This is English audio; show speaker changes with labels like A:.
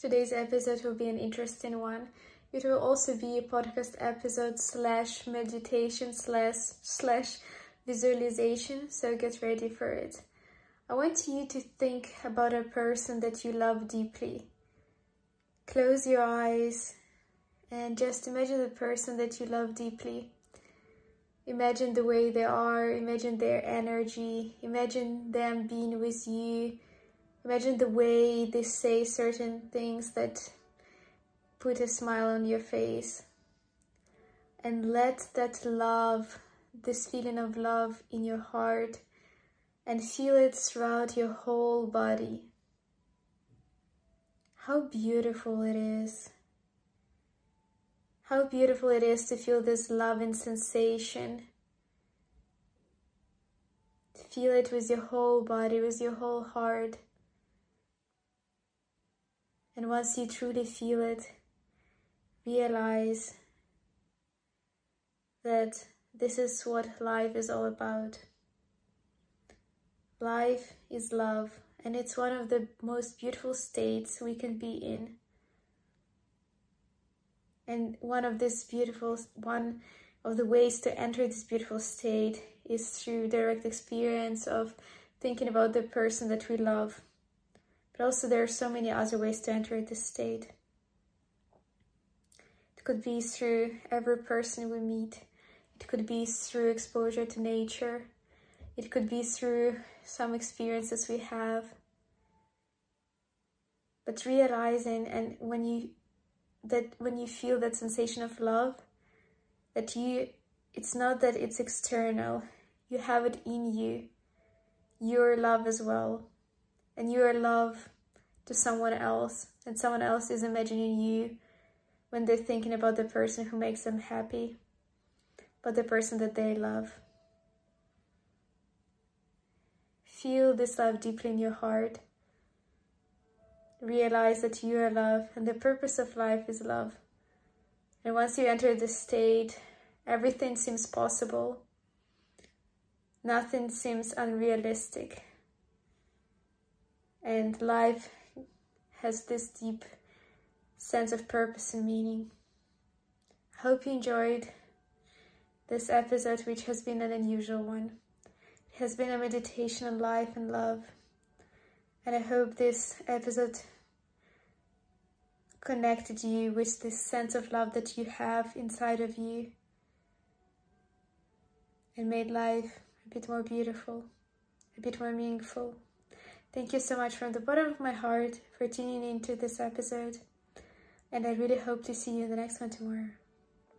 A: Today's episode will be an interesting one. It will also be a podcast episode slash meditation slash slash visualization, so get ready for it. I want you to think about a person that you love deeply. Close your eyes and just imagine the person that you love deeply. Imagine the way they are, imagine their energy, imagine them being with you. Imagine the way they say certain things that put a smile on your face. And let that love, this feeling of love in your heart, and feel it throughout your whole body. How beautiful it is. How beautiful it is to feel this love and sensation. Feel it with your whole body, with your whole heart. And once you truly feel it, realize that this is what life is all about. Life is love, and it's one of the most beautiful states we can be in. And one of this beautiful, one of the ways to enter this beautiful state is through direct experience of thinking about the person that we love. But also there are so many other ways to enter this state. It could be through every person we meet. It could be through exposure to nature. It could be through some experiences we have. But realizing and when you that when you feel that sensation of love, that you it's not that it's external. You have it in you. You're love as well. And you are love to someone else. And someone else is imagining you when they're thinking about the person who makes them happy, but the person that they love. Feel this love deeply in your heart. Realize that you are love and the purpose of life is love. And once you enter this state, everything seems possible. Nothing seems unrealistic. And life has this deep sense of purpose and meaning. I hope you enjoyed this episode, which has been an unusual one It has been a meditation on life and love. And I hope this episode connected you with this sense of love that you have inside of you and made life a bit more beautiful, a bit more meaningful. Thank you so much from the bottom of my heart for tuning into this episode. And I really hope to see you in the next one tomorrow.